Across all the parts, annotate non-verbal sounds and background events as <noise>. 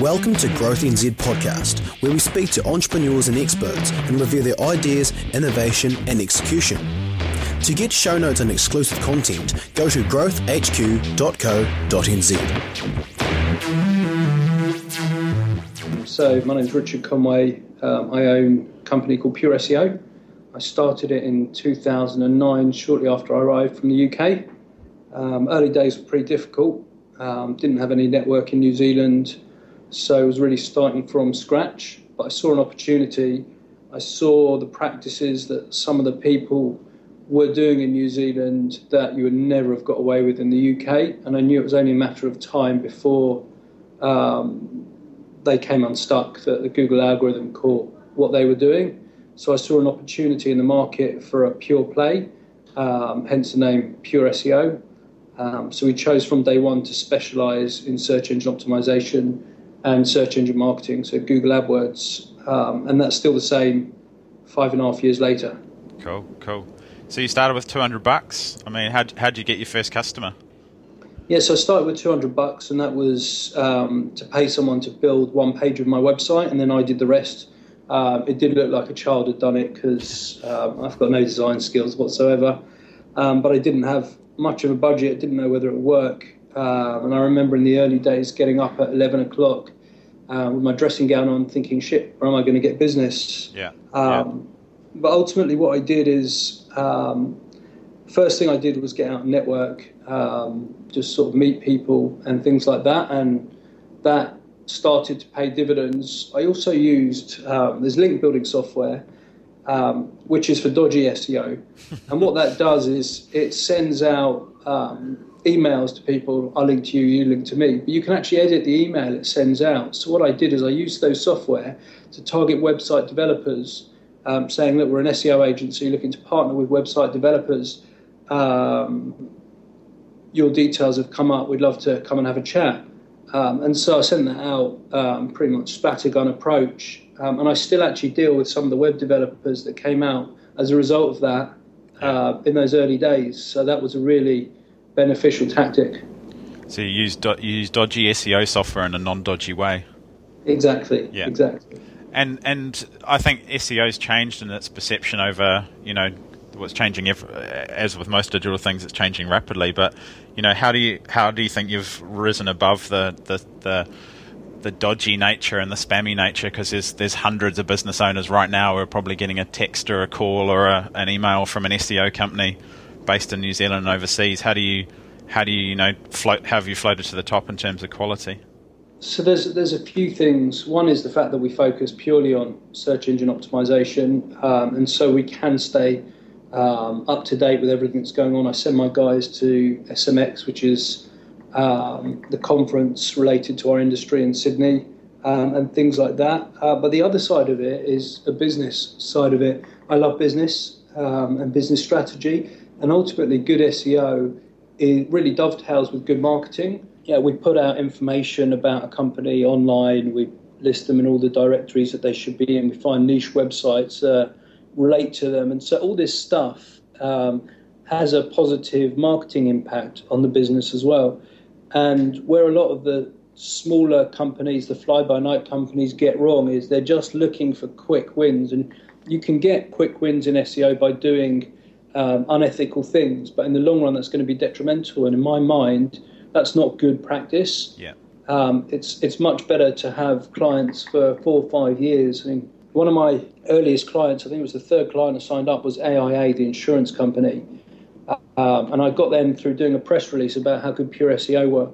Welcome to Growth NZ podcast, where we speak to entrepreneurs and experts and review their ideas, innovation, and execution. To get show notes and exclusive content, go to growthhq.co.nz. So, my name is Richard Conway. Um, I own a company called Pure SEO. I started it in 2009, shortly after I arrived from the UK. Um, early days were pretty difficult. Um, didn't have any network in New Zealand so I was really starting from scratch. But I saw an opportunity. I saw the practices that some of the people were doing in New Zealand that you would never have got away with in the UK, and I knew it was only a matter of time before um, they came unstuck. That the Google algorithm caught what they were doing. So I saw an opportunity in the market for a pure play, um, hence the name Pure SEO. Um, so we chose from day one to specialize in search engine optimization and search engine marketing, so Google AdWords, um, and that's still the same five and a half years later. Cool, cool. So you started with 200 bucks. I mean, how how'd you get your first customer? Yeah, so I started with 200 bucks, and that was um, to pay someone to build one page of my website, and then I did the rest. Um, it did look like a child had done it because um, I've got no design skills whatsoever, um, but I didn't have much of a budget. Didn't know whether it would work, um, and I remember in the early days getting up at 11 o'clock uh, with my dressing gown on, thinking, shit, where am I going to get business? Yeah. Um, yeah. But ultimately, what I did is, um, first thing I did was get out and network, um, just sort of meet people and things like that. And that started to pay dividends. I also used, um, there's link building software. Um, which is for dodgy SEO, <laughs> and what that does is it sends out um, emails to people. I link to you, you link to me. But you can actually edit the email it sends out. So what I did is I used those software to target website developers, um, saying that we're an SEO agency looking to partner with website developers. Um, your details have come up. We'd love to come and have a chat. Um, and so I sent that out um, pretty much scattergun approach. Um, and I still actually deal with some of the web developers that came out as a result of that uh, in those early days. So that was a really beneficial tactic. So you use do- you use dodgy SEO software in a non-dodgy way. Exactly. Yeah. Exactly. And and I think SEO's changed in its perception over you know what's changing as with most digital things it's changing rapidly but you know how do you how do you think you've risen above the the, the the dodgy nature and the spammy nature because there's there's hundreds of business owners right now who are probably getting a text or a call or a, an email from an SEO company based in New Zealand and overseas. How do you how do you, you know float? Have you floated to the top in terms of quality? So there's there's a few things. One is the fact that we focus purely on search engine optimization, um, and so we can stay um, up to date with everything that's going on. I send my guys to SMX, which is um, the conference related to our industry in Sydney, um, and things like that. Uh, but the other side of it is the business side of it. I love business um, and business strategy, and ultimately, good SEO it really dovetails with good marketing. Yeah, we put out information about a company online. We list them in all the directories that they should be in. We find niche websites, uh, relate to them, and so all this stuff um, has a positive marketing impact on the business as well. And where a lot of the smaller companies, the fly-by-night companies, get wrong is they're just looking for quick wins, and you can get quick wins in SEO by doing um, unethical things, but in the long run, that's going to be detrimental. And in my mind, that's not good practice. Yeah. Um, it's it's much better to have clients for four or five years. Mean, one of my earliest clients, I think it was the third client I signed up, was AIA, the insurance company, um, and I got them through doing a press release about how good Pure SEO were.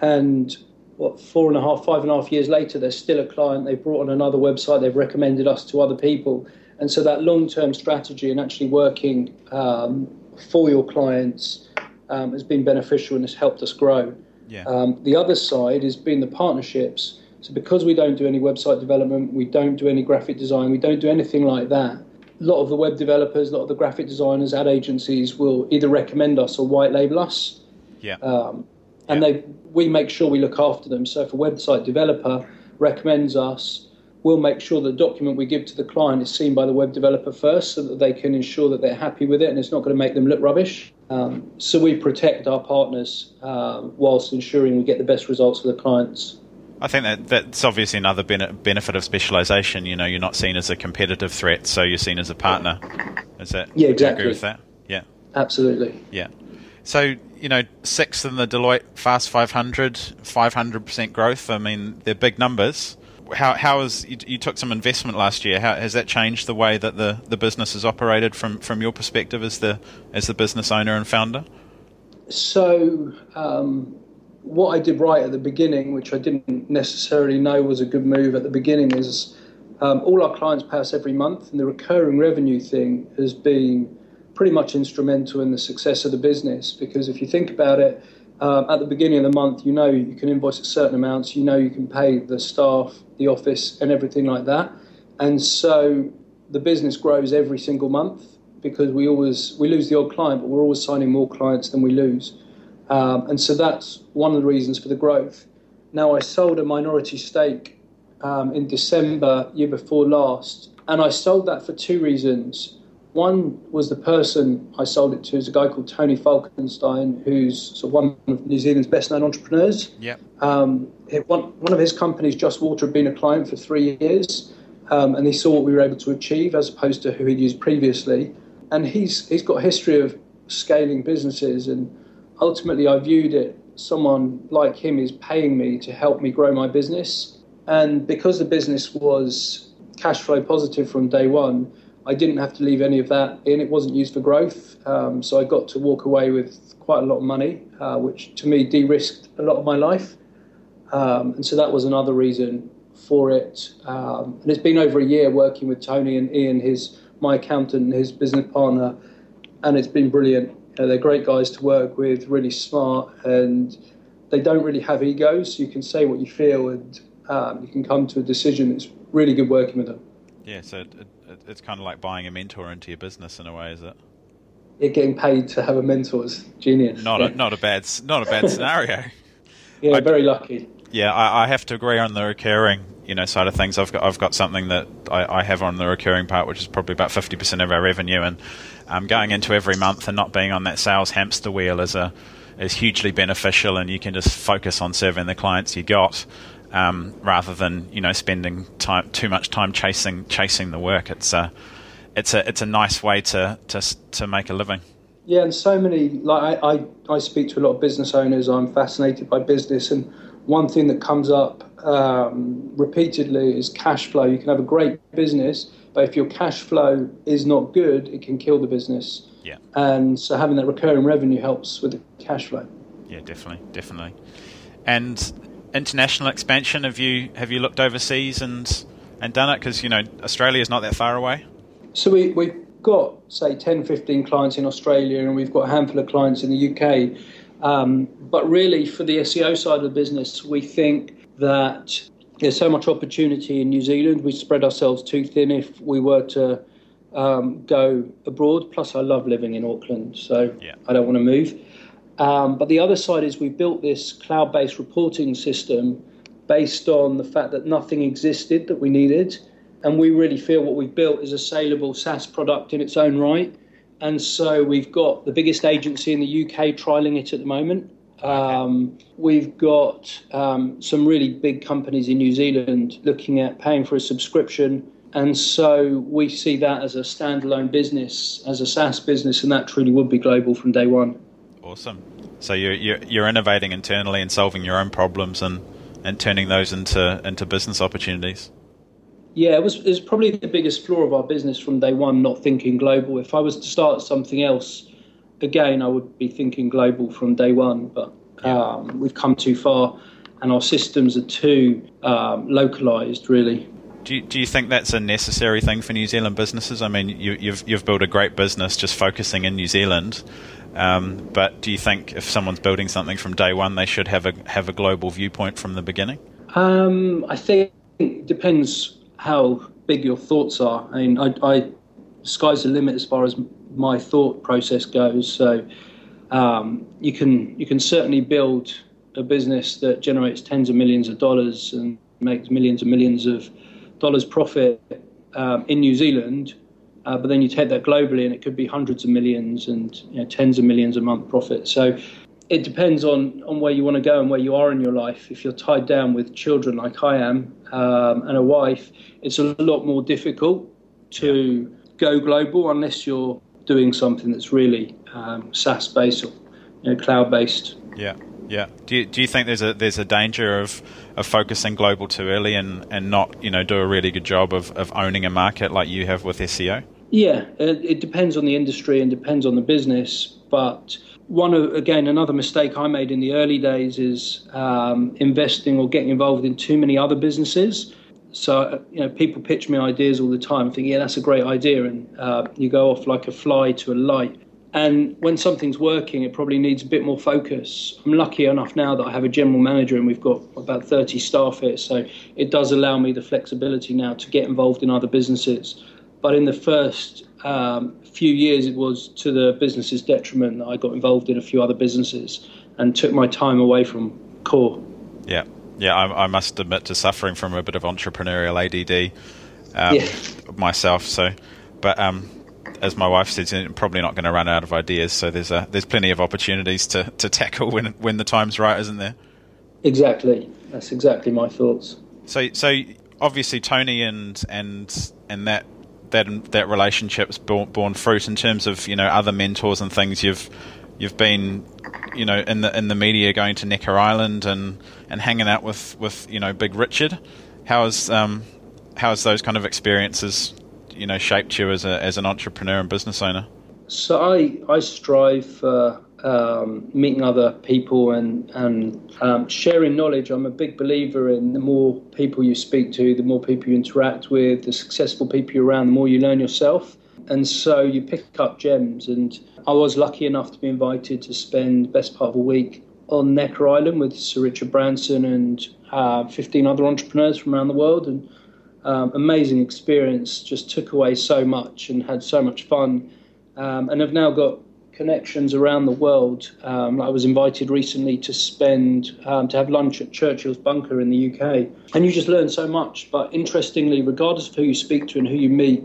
And what four and a half, five and a half years later, they're still a client. They've brought on another website. They've recommended us to other people. And so that long term strategy and actually working um, for your clients um, has been beneficial and has helped us grow. Yeah. Um, the other side has been the partnerships. So because we don't do any website development, we don't do any graphic design, we don't do anything like that. A lot of the web developers, a lot of the graphic designers, ad agencies will either recommend us or white label us. Yeah. Um, and yeah. they, we make sure we look after them. So if a website developer recommends us, we'll make sure the document we give to the client is seen by the web developer first so that they can ensure that they're happy with it and it's not going to make them look rubbish. Um, so we protect our partners uh, whilst ensuring we get the best results for the clients. I think that that's obviously another benefit of specialization. You know, you're not seen as a competitive threat, so you're seen as a partner. Is that? Yeah, exactly. agree with that? Yeah. Absolutely. Yeah. So you know, sixth in the Deloitte Fast 500, 500% growth. I mean, they're big numbers. How how is you, you, took some investment last year? How has that changed the way that the, the business is operated from, from your perspective as the as the business owner and founder? So, um, what I did right at the beginning, which I didn't necessarily know was a good move at the beginning, is um, all our clients pay us every month, and the recurring revenue thing has been pretty much instrumental in the success of the business. Because if you think about it, um, at the beginning of the month, you know you can invoice a certain amounts, you know you can pay the staff, the office, and everything like that. And so the business grows every single month because we always we lose the odd client, but we're always signing more clients than we lose. Um, and so that's one of the reasons for the growth. Now, I sold a minority stake um, in December, year before last, and I sold that for two reasons. One was the person I sold it to is a guy called Tony Falkenstein, who's sort of one of New Zealand's best known entrepreneurs. Yeah. Um, one, one of his companies, Just Water, had been a client for three years, um, and he saw what we were able to achieve as opposed to who he'd used previously. And he's he's got a history of scaling businesses, and ultimately I viewed it someone like him is paying me to help me grow my business, and because the business was cash flow positive from day one I didn't have to leave any of that in. It wasn't used for growth, um, so I got to walk away with quite a lot of money, uh, which to me de-risked a lot of my life. Um, and so that was another reason for it. Um, and it's been over a year working with Tony and Ian, his my accountant, his business partner, and it's been brilliant. Know, they're great guys to work with, really smart, and they don't really have egos. So you can say what you feel, and um, you can come to a decision. It's really good working with them. Yeah, so it, it, it's kind of like buying a mentor into your business in a way, is it? Yeah, getting paid to have a mentor is genius. Not a <laughs> not a bad not a bad scenario. yeah, I, very lucky. Yeah, I, I, have to agree on the recurring you know side of things. I've got I've got something that I, I have on the recurring part, which is probably about fifty percent of our revenue, and um, going into every month and not being on that sales hamster wheel is a is hugely beneficial, and you can just focus on serving the clients you got um, rather than you know spending time too much time chasing chasing the work. It's a it's a it's a nice way to to to make a living. Yeah, and so many like I, I, I speak to a lot of business owners. I'm fascinated by business, and one thing that comes up um, repeatedly is cash flow. You can have a great business, but if your cash flow is not good, it can kill the business. Yeah. And so having that recurring revenue helps with the cash flow. Yeah, definitely, definitely. And international expansion? Have you have you looked overseas and and done it? Because you know Australia is not that far away. So we we've got say 10, 15 clients in Australia, and we've got a handful of clients in the UK. Um, but really, for the SEO side of the business, we think that there's so much opportunity in New Zealand. We spread ourselves too thin if we were to um, go abroad. Plus, I love living in Auckland, so yeah. I don't want to move. Um, but the other side is we built this cloud based reporting system based on the fact that nothing existed that we needed. And we really feel what we've built is a saleable SaaS product in its own right. And so we've got the biggest agency in the UK trialing it at the moment. Um, we've got um, some really big companies in New Zealand looking at paying for a subscription. And so we see that as a standalone business, as a SaaS business, and that truly would be global from day one. Awesome. So you're, you're, you're innovating internally and solving your own problems and, and turning those into into business opportunities. Yeah, it was, it was probably the biggest flaw of our business from day one, not thinking global. If I was to start something else, again, I would be thinking global from day one. But um, we've come too far, and our systems are too um, localized, really. Do you, do you think that's a necessary thing for New Zealand businesses? I mean, you, you've you've built a great business just focusing in New Zealand. Um, but do you think if someone's building something from day one, they should have a have a global viewpoint from the beginning? Um, I think it depends how big your thoughts are. I mean, I, I sky's the limit as far as my thought process goes. So um, you can you can certainly build a business that generates tens of millions of dollars and makes millions and millions of dollars profit um, in New Zealand, uh, but then you take that globally and it could be hundreds of millions and you know, tens of millions a month profit. So it depends on, on where you want to go and where you are in your life. If you're tied down with children like I am um, and a wife, it's a lot more difficult to go global unless you're doing something that's really um, SaaS based or you know, cloud based. Yeah, yeah. Do you, do you think there's a there's a danger of, of focusing global too early and, and not you know do a really good job of, of owning a market like you have with SEO? Yeah, it, it depends on the industry and depends on the business, but one of, again another mistake I made in the early days is um, investing or getting involved in too many other businesses. So you know, people pitch me ideas all the time. Think, yeah, that's a great idea, and uh, you go off like a fly to a light. And when something's working, it probably needs a bit more focus. I'm lucky enough now that I have a general manager, and we've got about 30 staff here, so it does allow me the flexibility now to get involved in other businesses. But in the first um, few years, it was to the business's detriment that I got involved in a few other businesses and took my time away from core. Yeah yeah, I, I, must admit to suffering from a bit of entrepreneurial ADD um, yeah. myself. So, but um, as my wife says, I'm probably not going to run out of ideas. So there's a, there's plenty of opportunities to, to tackle when when the time's right, isn't there? Exactly. That's exactly my thoughts. So so obviously Tony and and and that that that relationship's borne, borne fruit in terms of you know other mentors and things you've you've been you know in the in the media going to Necker Island and, and hanging out with, with you know Big Richard. How has um, those kind of experiences you know shaped you as a as an entrepreneur and business owner? So I I strive um, meeting other people and and um, sharing knowledge. I'm a big believer in the more people you speak to, the more people you interact with, the successful people you're around, the more you learn yourself. And so you pick up gems. And I was lucky enough to be invited to spend best part of a week on Necker Island with Sir Richard Branson and uh, 15 other entrepreneurs from around the world. And um, amazing experience, just took away so much and had so much fun. Um, and have now got connections around the world. Um, I was invited recently to spend um, to have lunch at Churchill's Bunker in the UK, and you just learn so much. But interestingly, regardless of who you speak to and who you meet,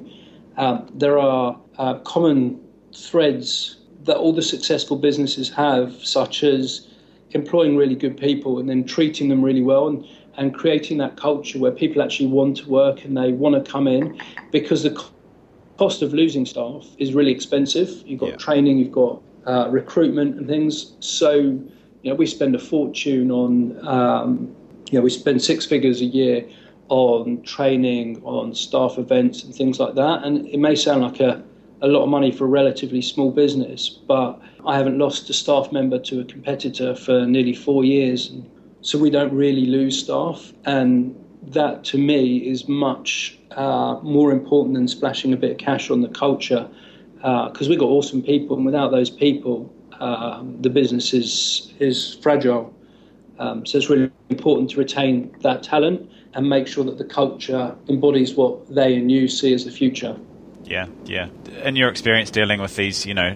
um, there are uh, common threads that all the successful businesses have, such as employing really good people and then treating them really well and, and creating that culture where people actually want to work and they want to come in because the cost of losing staff is really expensive. You've got yeah. training, you've got uh, recruitment and things. So, you know, we spend a fortune on, um, you know, we spend six figures a year on training, on staff events, and things like that. And it may sound like a, a lot of money for a relatively small business, but I haven't lost a staff member to a competitor for nearly four years. So we don't really lose staff. And that to me is much uh, more important than splashing a bit of cash on the culture because uh, we've got awesome people, and without those people, uh, the business is, is fragile. Um, so it's really important to retain that talent and make sure that the culture embodies what they and you see as the future. Yeah, yeah. In your experience dealing with these, you know,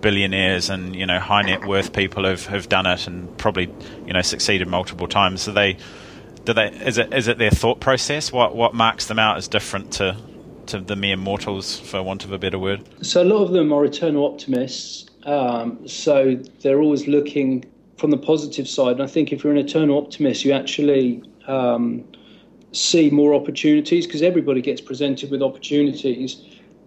billionaires and you know high net worth people have, have done it and probably you know succeeded multiple times. So they, do they? Is it is it their thought process? What what marks them out as different to to the mere mortals, for want of a better word? So a lot of them are eternal optimists. Um, so they're always looking from the positive side. And I think if you're an eternal optimist, you actually um, see more opportunities because everybody gets presented with opportunities.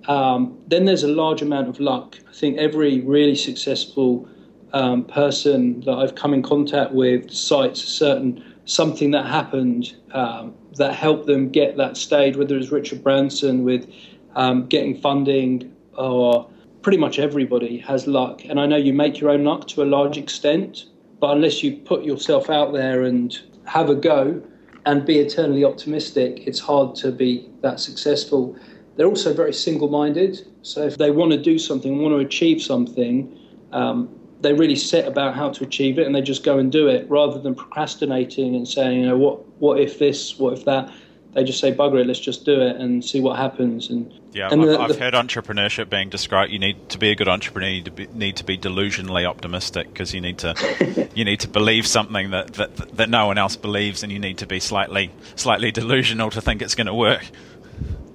Um, then there's a large amount of luck. I think every really successful um, person that I've come in contact with cites a certain something that happened um, that helped them get that stage, whether it's Richard Branson with um, getting funding or pretty much everybody has luck. And I know you make your own luck to a large extent, but unless you put yourself out there and have a go, and be eternally optimistic, it's hard to be that successful. They're also very single minded. So if they want to do something, want to achieve something, um, they really set about how to achieve it and they just go and do it rather than procrastinating and saying, you know, what, what if this, what if that. they just say bugger it, let's just do it and see what happens. And yeah, and I've, the, I've heard entrepreneurship being described. You need to be a good entrepreneur. You need to be, need to be delusionally optimistic because you need to <laughs> you need to believe something that, that that no one else believes, and you need to be slightly slightly delusional to think it's going to work.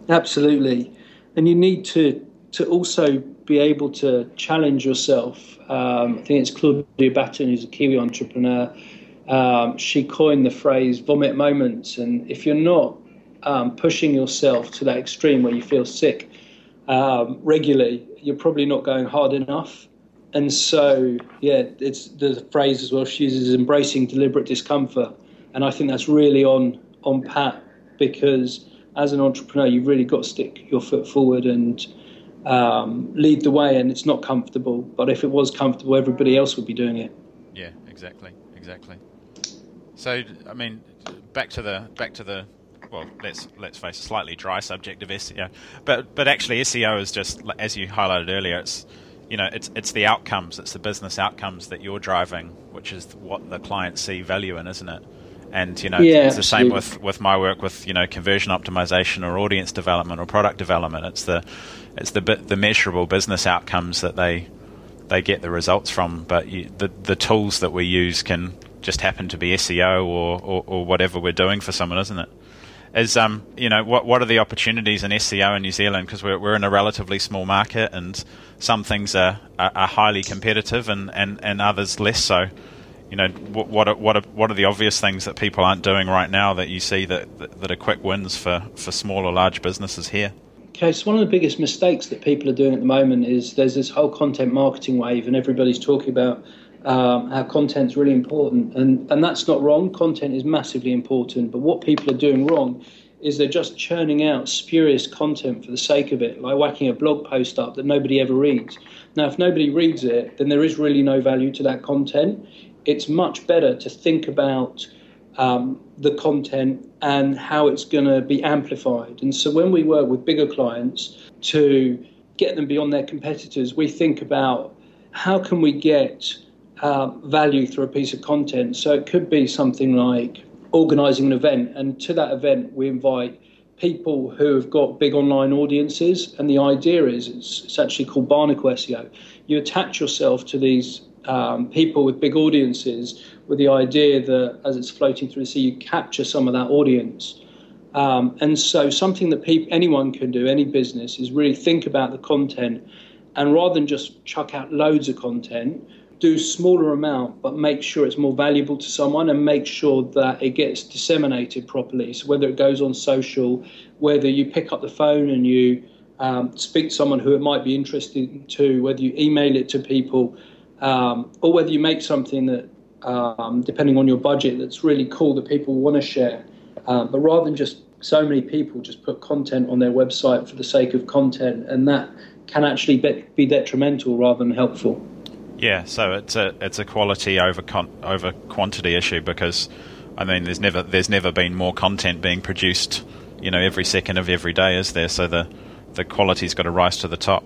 Absolutely, and you need to to also be able to challenge yourself. Um, I think it's Claudia Batten, who's a Kiwi entrepreneur. Um, she coined the phrase "vomit moments," and if you're not um, pushing yourself to that extreme where you feel sick um, regularly, you're probably not going hard enough. And so, yeah, it's the phrase as well she uses embracing deliberate discomfort, and I think that's really on on pat because as an entrepreneur, you've really got to stick your foot forward and um, lead the way. And it's not comfortable, but if it was comfortable, everybody else would be doing it. Yeah, exactly, exactly. So, I mean, back to the back to the well, let's let's face a slightly dry subject of SEO, but but actually SEO is just as you highlighted earlier. It's you know it's it's the outcomes, it's the business outcomes that you're driving, which is what the clients see value in, isn't it? And you know yeah, it's the same with, with my work with you know conversion optimization or audience development or product development. It's the it's the the measurable business outcomes that they they get the results from, but you, the the tools that we use can just happen to be SEO or, or, or whatever we're doing for someone, isn't it? is um, you know what what are the opportunities in SEO in New Zealand because we're we're in a relatively small market and some things are, are, are, highly competitive and, and, and others less so. You know what what are, what are, what are the obvious things that people aren't doing right now that you see that, that, are quick wins for, for small or large businesses here? Okay, so one of the biggest mistakes that people are doing at the moment is there's this whole content marketing wave, and everybody's talking about um, how content's really important, and and that's not wrong. Content is massively important, but what people are doing wrong is they're just churning out spurious content for the sake of it, like whacking a blog post up that nobody ever reads. Now, if nobody reads it, then there is really no value to that content. It's much better to think about um, the content and how it's going to be amplified. And so, when we work with bigger clients to get them beyond their competitors, we think about how can we get uh, value through a piece of content. So it could be something like organising an event, and to that event, we invite people who have got big online audiences. And the idea is it's, it's actually called Barnacle SEO. You attach yourself to these um, people with big audiences with the idea that as it's floating through the sea, you capture some of that audience. Um, and so, something that people, anyone can do, any business, is really think about the content, and rather than just chuck out loads of content, do smaller amount but make sure it's more valuable to someone and make sure that it gets disseminated properly so whether it goes on social whether you pick up the phone and you um, speak to someone who it might be interested to whether you email it to people um, or whether you make something that um, depending on your budget that's really cool that people want to share um, but rather than just so many people just put content on their website for the sake of content and that can actually be detrimental rather than helpful yeah, so it's a it's a quality over con- over quantity issue because I mean there's never there's never been more content being produced, you know, every second of every day, is there? So the the quality's got to rise to the top.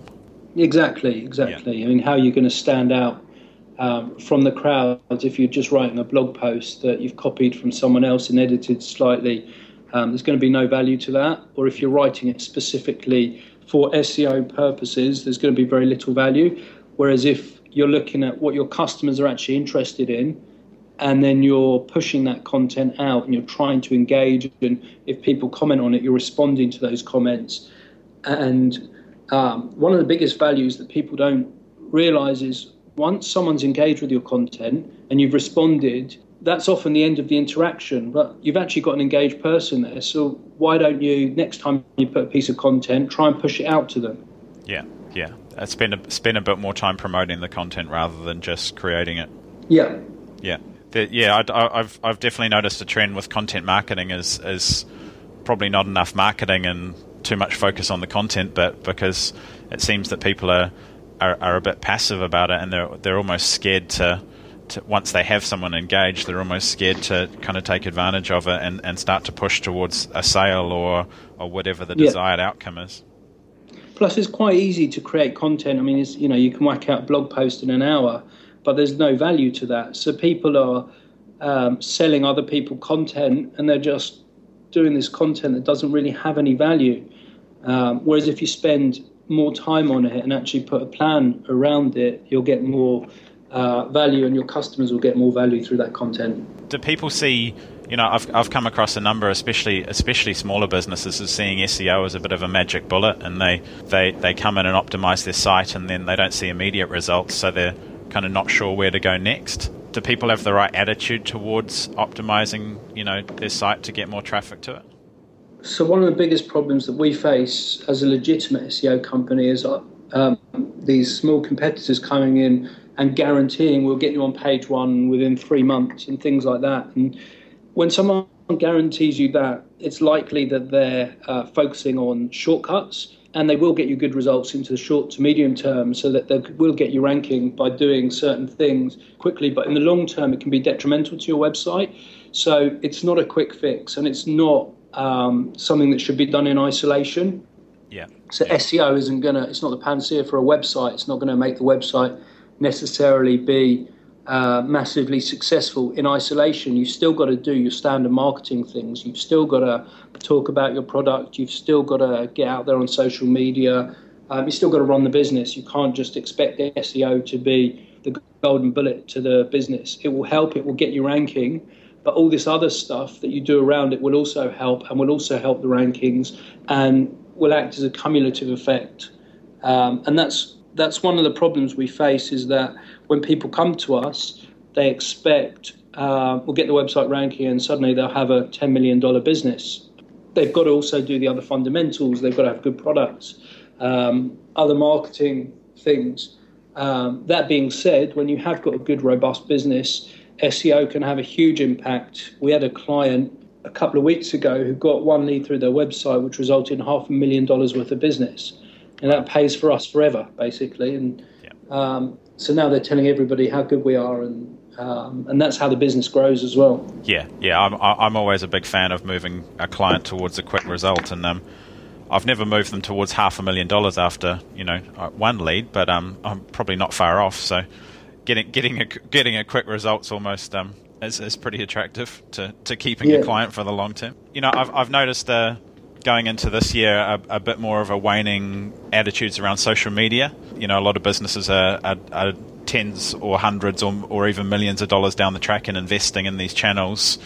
Exactly, exactly. Yeah. I mean, how are you going to stand out um, from the crowd if you're just writing a blog post that you've copied from someone else and edited slightly? Um, there's going to be no value to that. Or if you're writing it specifically for SEO purposes, there's going to be very little value. Whereas if you're looking at what your customers are actually interested in and then you're pushing that content out and you're trying to engage and if people comment on it you're responding to those comments and um, one of the biggest values that people don't realize is once someone's engaged with your content and you've responded that's often the end of the interaction but you've actually got an engaged person there so why don't you next time you put a piece of content try and push it out to them yeah yeah uh, spend a, spend a bit more time promoting the content rather than just creating it. Yeah. Yeah. The, yeah, I, have I've definitely noticed a trend with content marketing is is probably not enough marketing and too much focus on the content, but because it seems that people are, are, are a bit passive about it and they're they're almost scared to, to once they have someone engaged, they're almost scared to kind of take advantage of it and, and start to push towards a sale or or whatever the desired yeah. outcome is. Plus, it's quite easy to create content. I mean, it's, you know, you can whack out a blog post in an hour, but there's no value to that. So people are um, selling other people content, and they're just doing this content that doesn't really have any value. Um, whereas if you spend more time on it and actually put a plan around it, you'll get more uh, value and your customers will get more value through that content. Do people see, you know, I've, I've come across a number, especially especially smaller businesses, as seeing SEO as a bit of a magic bullet and they, they, they come in and optimize their site and then they don't see immediate results, so they're kind of not sure where to go next. Do people have the right attitude towards optimizing, you know, their site to get more traffic to it? So one of the biggest problems that we face as a legitimate SEO company is um, these small competitors coming in and guaranteeing we'll get you on page one within three months and things like that. And when someone guarantees you that, it's likely that they're uh, focusing on shortcuts and they will get you good results into the short to medium term so that they will get you ranking by doing certain things quickly. But in the long term, it can be detrimental to your website. So it's not a quick fix and it's not um, something that should be done in isolation. Yeah. So yeah. SEO isn't going to, it's not the panacea for a website. It's not going to make the website necessarily be uh, massively successful in isolation. You've still got to do your standard marketing things. You've still got to talk about your product. You've still got to get out there on social media. Um, you've still got to run the business. You can't just expect SEO to be the golden bullet to the business. It will help, it will get you ranking, but all this other stuff that you do around it will also help and will also help the rankings and will act as a cumulative effect. Um, and that's that's one of the problems we face is that when people come to us, they expect uh, we'll get the website ranking and suddenly they'll have a $10 million business. They've got to also do the other fundamentals. They've got to have good products, um, other marketing things. Um, that being said, when you have got a good, robust business, SEO can have a huge impact. We had a client a couple of weeks ago who got one lead through their website, which resulted in half a million dollars worth of business and that pays for us forever, basically. And yeah. um, so now they're telling everybody how good we are, and um, and that's how the business grows as well. Yeah, yeah. I'm I'm always a big fan of moving a client towards a quick result, and um, I've never moved them towards half a million dollars after you know uh, one lead, but um, I'm probably not far off. So getting getting a getting a quick result's almost um is, is pretty attractive to, to keeping yeah. a client for the long term. You know, I've I've noticed uh, going into this year a, a, bit more of a waning attitudes around social media. You know, a lot of businesses are, are, are tens or hundreds or, or, even millions of dollars down the track in investing in these channels,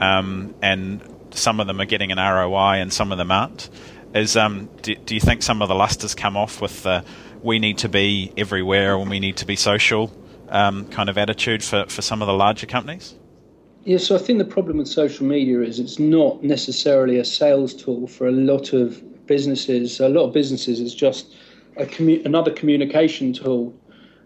um, and some of them are getting an ROI and some of them aren't. Is um, do, do you think some of the lust has come off with the we need to be everywhere and we need to be social um, kind of attitude for, for some of the larger companies? Yeah, so I think the problem with social media is it's not necessarily a sales tool for a lot of businesses. A lot of businesses is just commu- another communication tool.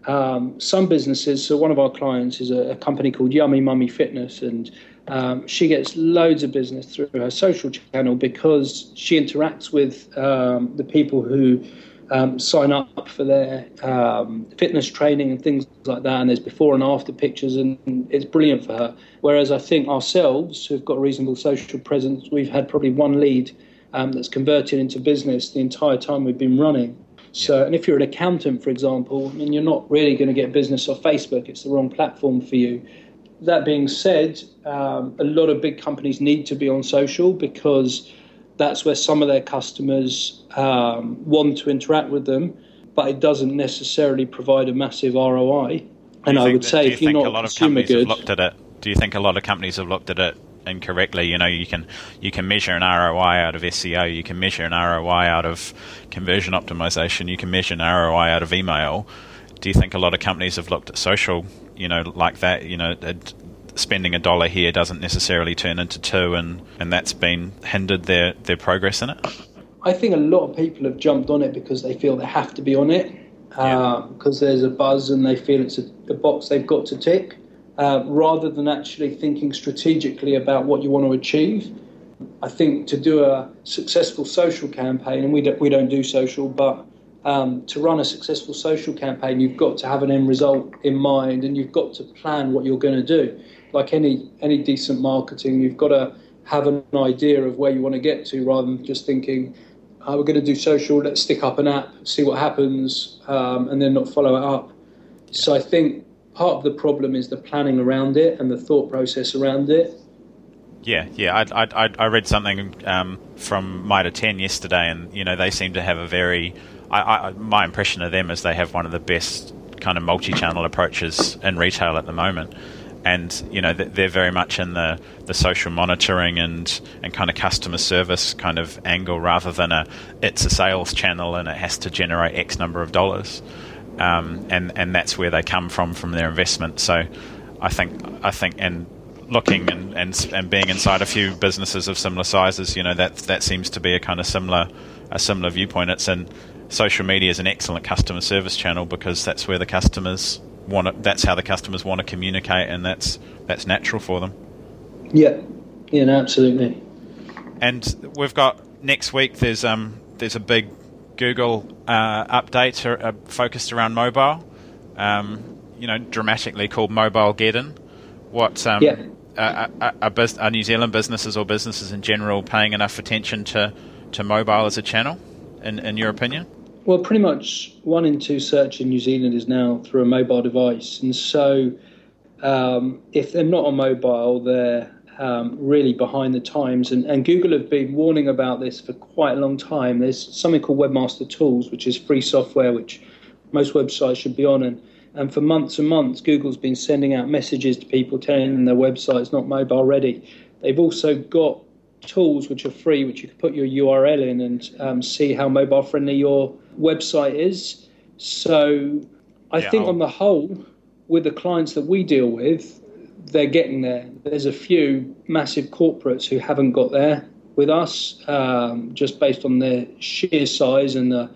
Um, some businesses, so one of our clients is a, a company called Yummy Mummy Fitness, and um, she gets loads of business through her social channel because she interacts with um, the people who um, sign up for their um, fitness training and things like that. And there's before and after pictures, and it's brilliant for her. Whereas I think ourselves, who've got a reasonable social presence, we've had probably one lead um, that's converted into business the entire time we've been running. So, and if you're an accountant, for example, I mean, you're not really going to get business off Facebook. It's the wrong platform for you. That being said, um, a lot of big companies need to be on social because that's where some of their customers um, want to interact with them, but it doesn't necessarily provide a massive ROI. And I would that, say if you're not a lot consumer of good, looked at it. Do you think a lot of companies have looked at it incorrectly? You know, you can you can measure an ROI out of SEO, you can measure an ROI out of conversion optimization, you can measure an ROI out of email. Do you think a lot of companies have looked at social, you know, like that? You know, spending a dollar here doesn't necessarily turn into two, and, and that's been hindered their, their progress in it? I think a lot of people have jumped on it because they feel they have to be on it, uh, because there's a buzz and they feel it's a, a box they've got to tick, uh, rather than actually thinking strategically about what you want to achieve. I think to do a successful social campaign, and we don't, we don't do social, but um, to run a successful social campaign, you've got to have an end result in mind and you've got to plan what you're going to do like any any decent marketing, you've got to have an idea of where you want to get to rather than just thinking, oh, we're going to do social, let's stick up an app, see what happens, um, and then not follow it up. So I think part of the problem is the planning around it and the thought process around it. Yeah, yeah. I, I, I read something um, from Mitre 10 yesterday, and you know they seem to have a very. I, I, my impression of them is they have one of the best kind of multi-channel approaches in retail at the moment, and you know they're very much in the, the social monitoring and and kind of customer service kind of angle rather than a it's a sales channel and it has to generate X number of dollars, um, and and that's where they come from from their investment. So, I think I think and looking and, and and being inside a few businesses of similar sizes, you know that that seems to be a kind of similar a similar viewpoint. It's in social media is an excellent customer service channel because that's where the customers want to, that's how the customers want to communicate, and that's that's natural for them. Yeah, yeah, no, absolutely. And we've got next week. There's um there's a big Google uh, update uh, focused around mobile. Um, you know, dramatically called Mobilegeddon. What um, yeah are, are, are, New Zealand businesses or businesses in general paying enough attention to, to mobile as a channel, in, in your opinion? Well, pretty much one in two search in New Zealand is now through a mobile device. And so um, if they're not on mobile, they're um, really behind the times. And, and, Google have been warning about this for quite a long time. There's something called Webmaster Tools, which is free software, which most websites should be on. And and for months and months, Google's been sending out messages to people telling them their website's not mobile ready. They've also got tools which are free, which you can put your URL in and um, see how mobile friendly your website is. So I yeah, think I'll... on the whole, with the clients that we deal with, they're getting there. There's a few massive corporates who haven't got there with us, um, just based on their sheer size and the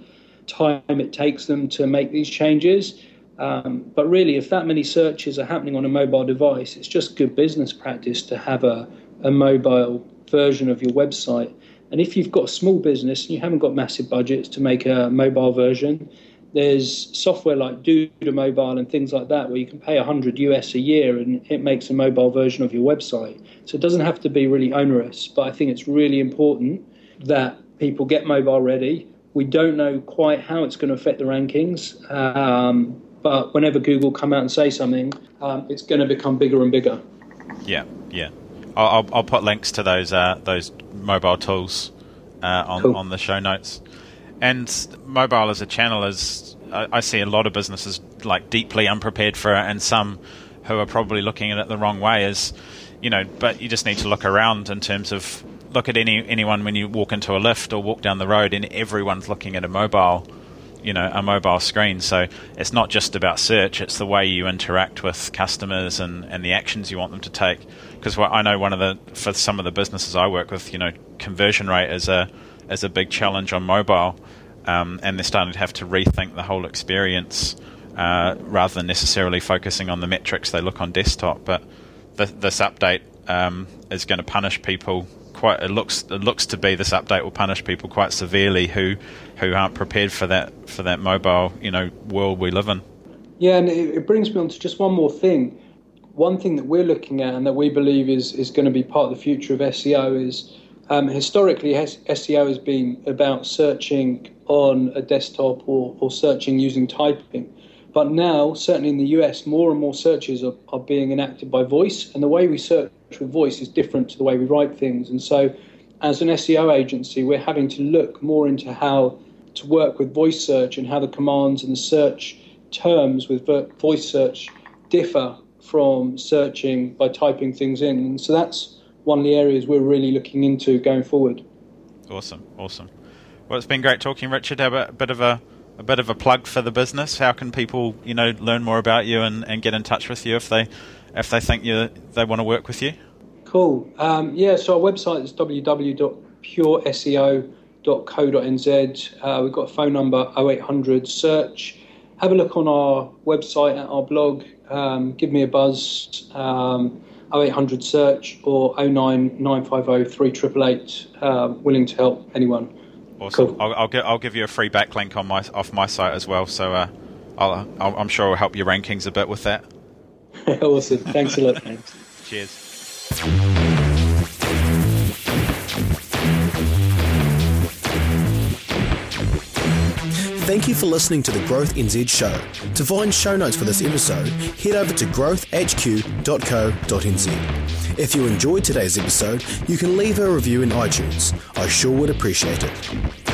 time it takes them to make these changes. Um, but really, if that many searches are happening on a mobile device, it's just good business practice to have a, a mobile version of your website. And if you've got a small business and you haven't got massive budgets to make a mobile version, there's software like DudaMobile and things like that where you can pay 100 US a year and it makes a mobile version of your website. So it doesn't have to be really onerous, but I think it's really important that people get mobile ready. We don't know quite how it's going to affect the rankings. Um, but whenever Google come out and say something, um, it's going to become bigger and bigger. Yeah, yeah. I'll, I'll, put links to those uh, those mobile tools uh, on cool. on the show notes. And mobile as a channel is, I, I see a lot of businesses like deeply unprepared for it, and some who are probably looking at it the wrong way. Is you know, but you just need to look around in terms of look at any anyone when you walk into a lift or walk down the road, and everyone's looking at a mobile you know a mobile screen. So it's not just about search; it's the way you interact with customers and, and the actions you want them to take. Because I know one of the for some of the businesses I work with, you know, conversion rate is a is a big challenge on mobile, um, and they're starting to have to rethink the whole experience uh, rather than necessarily focusing on the metrics they look on desktop. But th- this update um, is going to punish people quite it looks it looks to be this update will punish people quite severely who who aren't prepared for that for that mobile you know world we live in. Yeah, and it, it brings me on to just one more thing. One thing that we're looking at and that we believe is is going to be part of the future of SEO is um, historically SEO has been about searching on a desktop or, or searching using typing. But now, certainly in the US, more and more searches are, are being enacted by voice, and the way we search with voice is different to the way we write things. And so, as an SEO agency, we're having to look more into how to work with voice search and how the commands and the search terms with voice search differ from searching by typing things in. And so that's one of the areas we're really looking into going forward. Awesome, awesome. Well, it's been great talking, Richard. Have a bit of a a bit of a plug for the business. How can people, you know, learn more about you and, and get in touch with you if they if they think you they want to work with you? Cool. Um, yeah. So our website is www.pureseo.co.nz. Uh, we've got a phone number 0800 search. Have a look on our website at our blog. Um, give me a buzz. Um, 0800 search or 09950 3888. Uh, willing to help anyone. Awesome. Cool. I'll, I'll, give, I'll give you a free backlink on my off my site as well. So uh, I'll, i am sure it'll help your rankings a bit with that. <laughs> awesome. Thanks a lot. Thanks. <laughs> Cheers. Thank you for listening to the Growth NZ show. To find show notes for this episode, head over to growthhq.co.nz. If you enjoyed today's episode, you can leave a review in iTunes. I sure would appreciate it.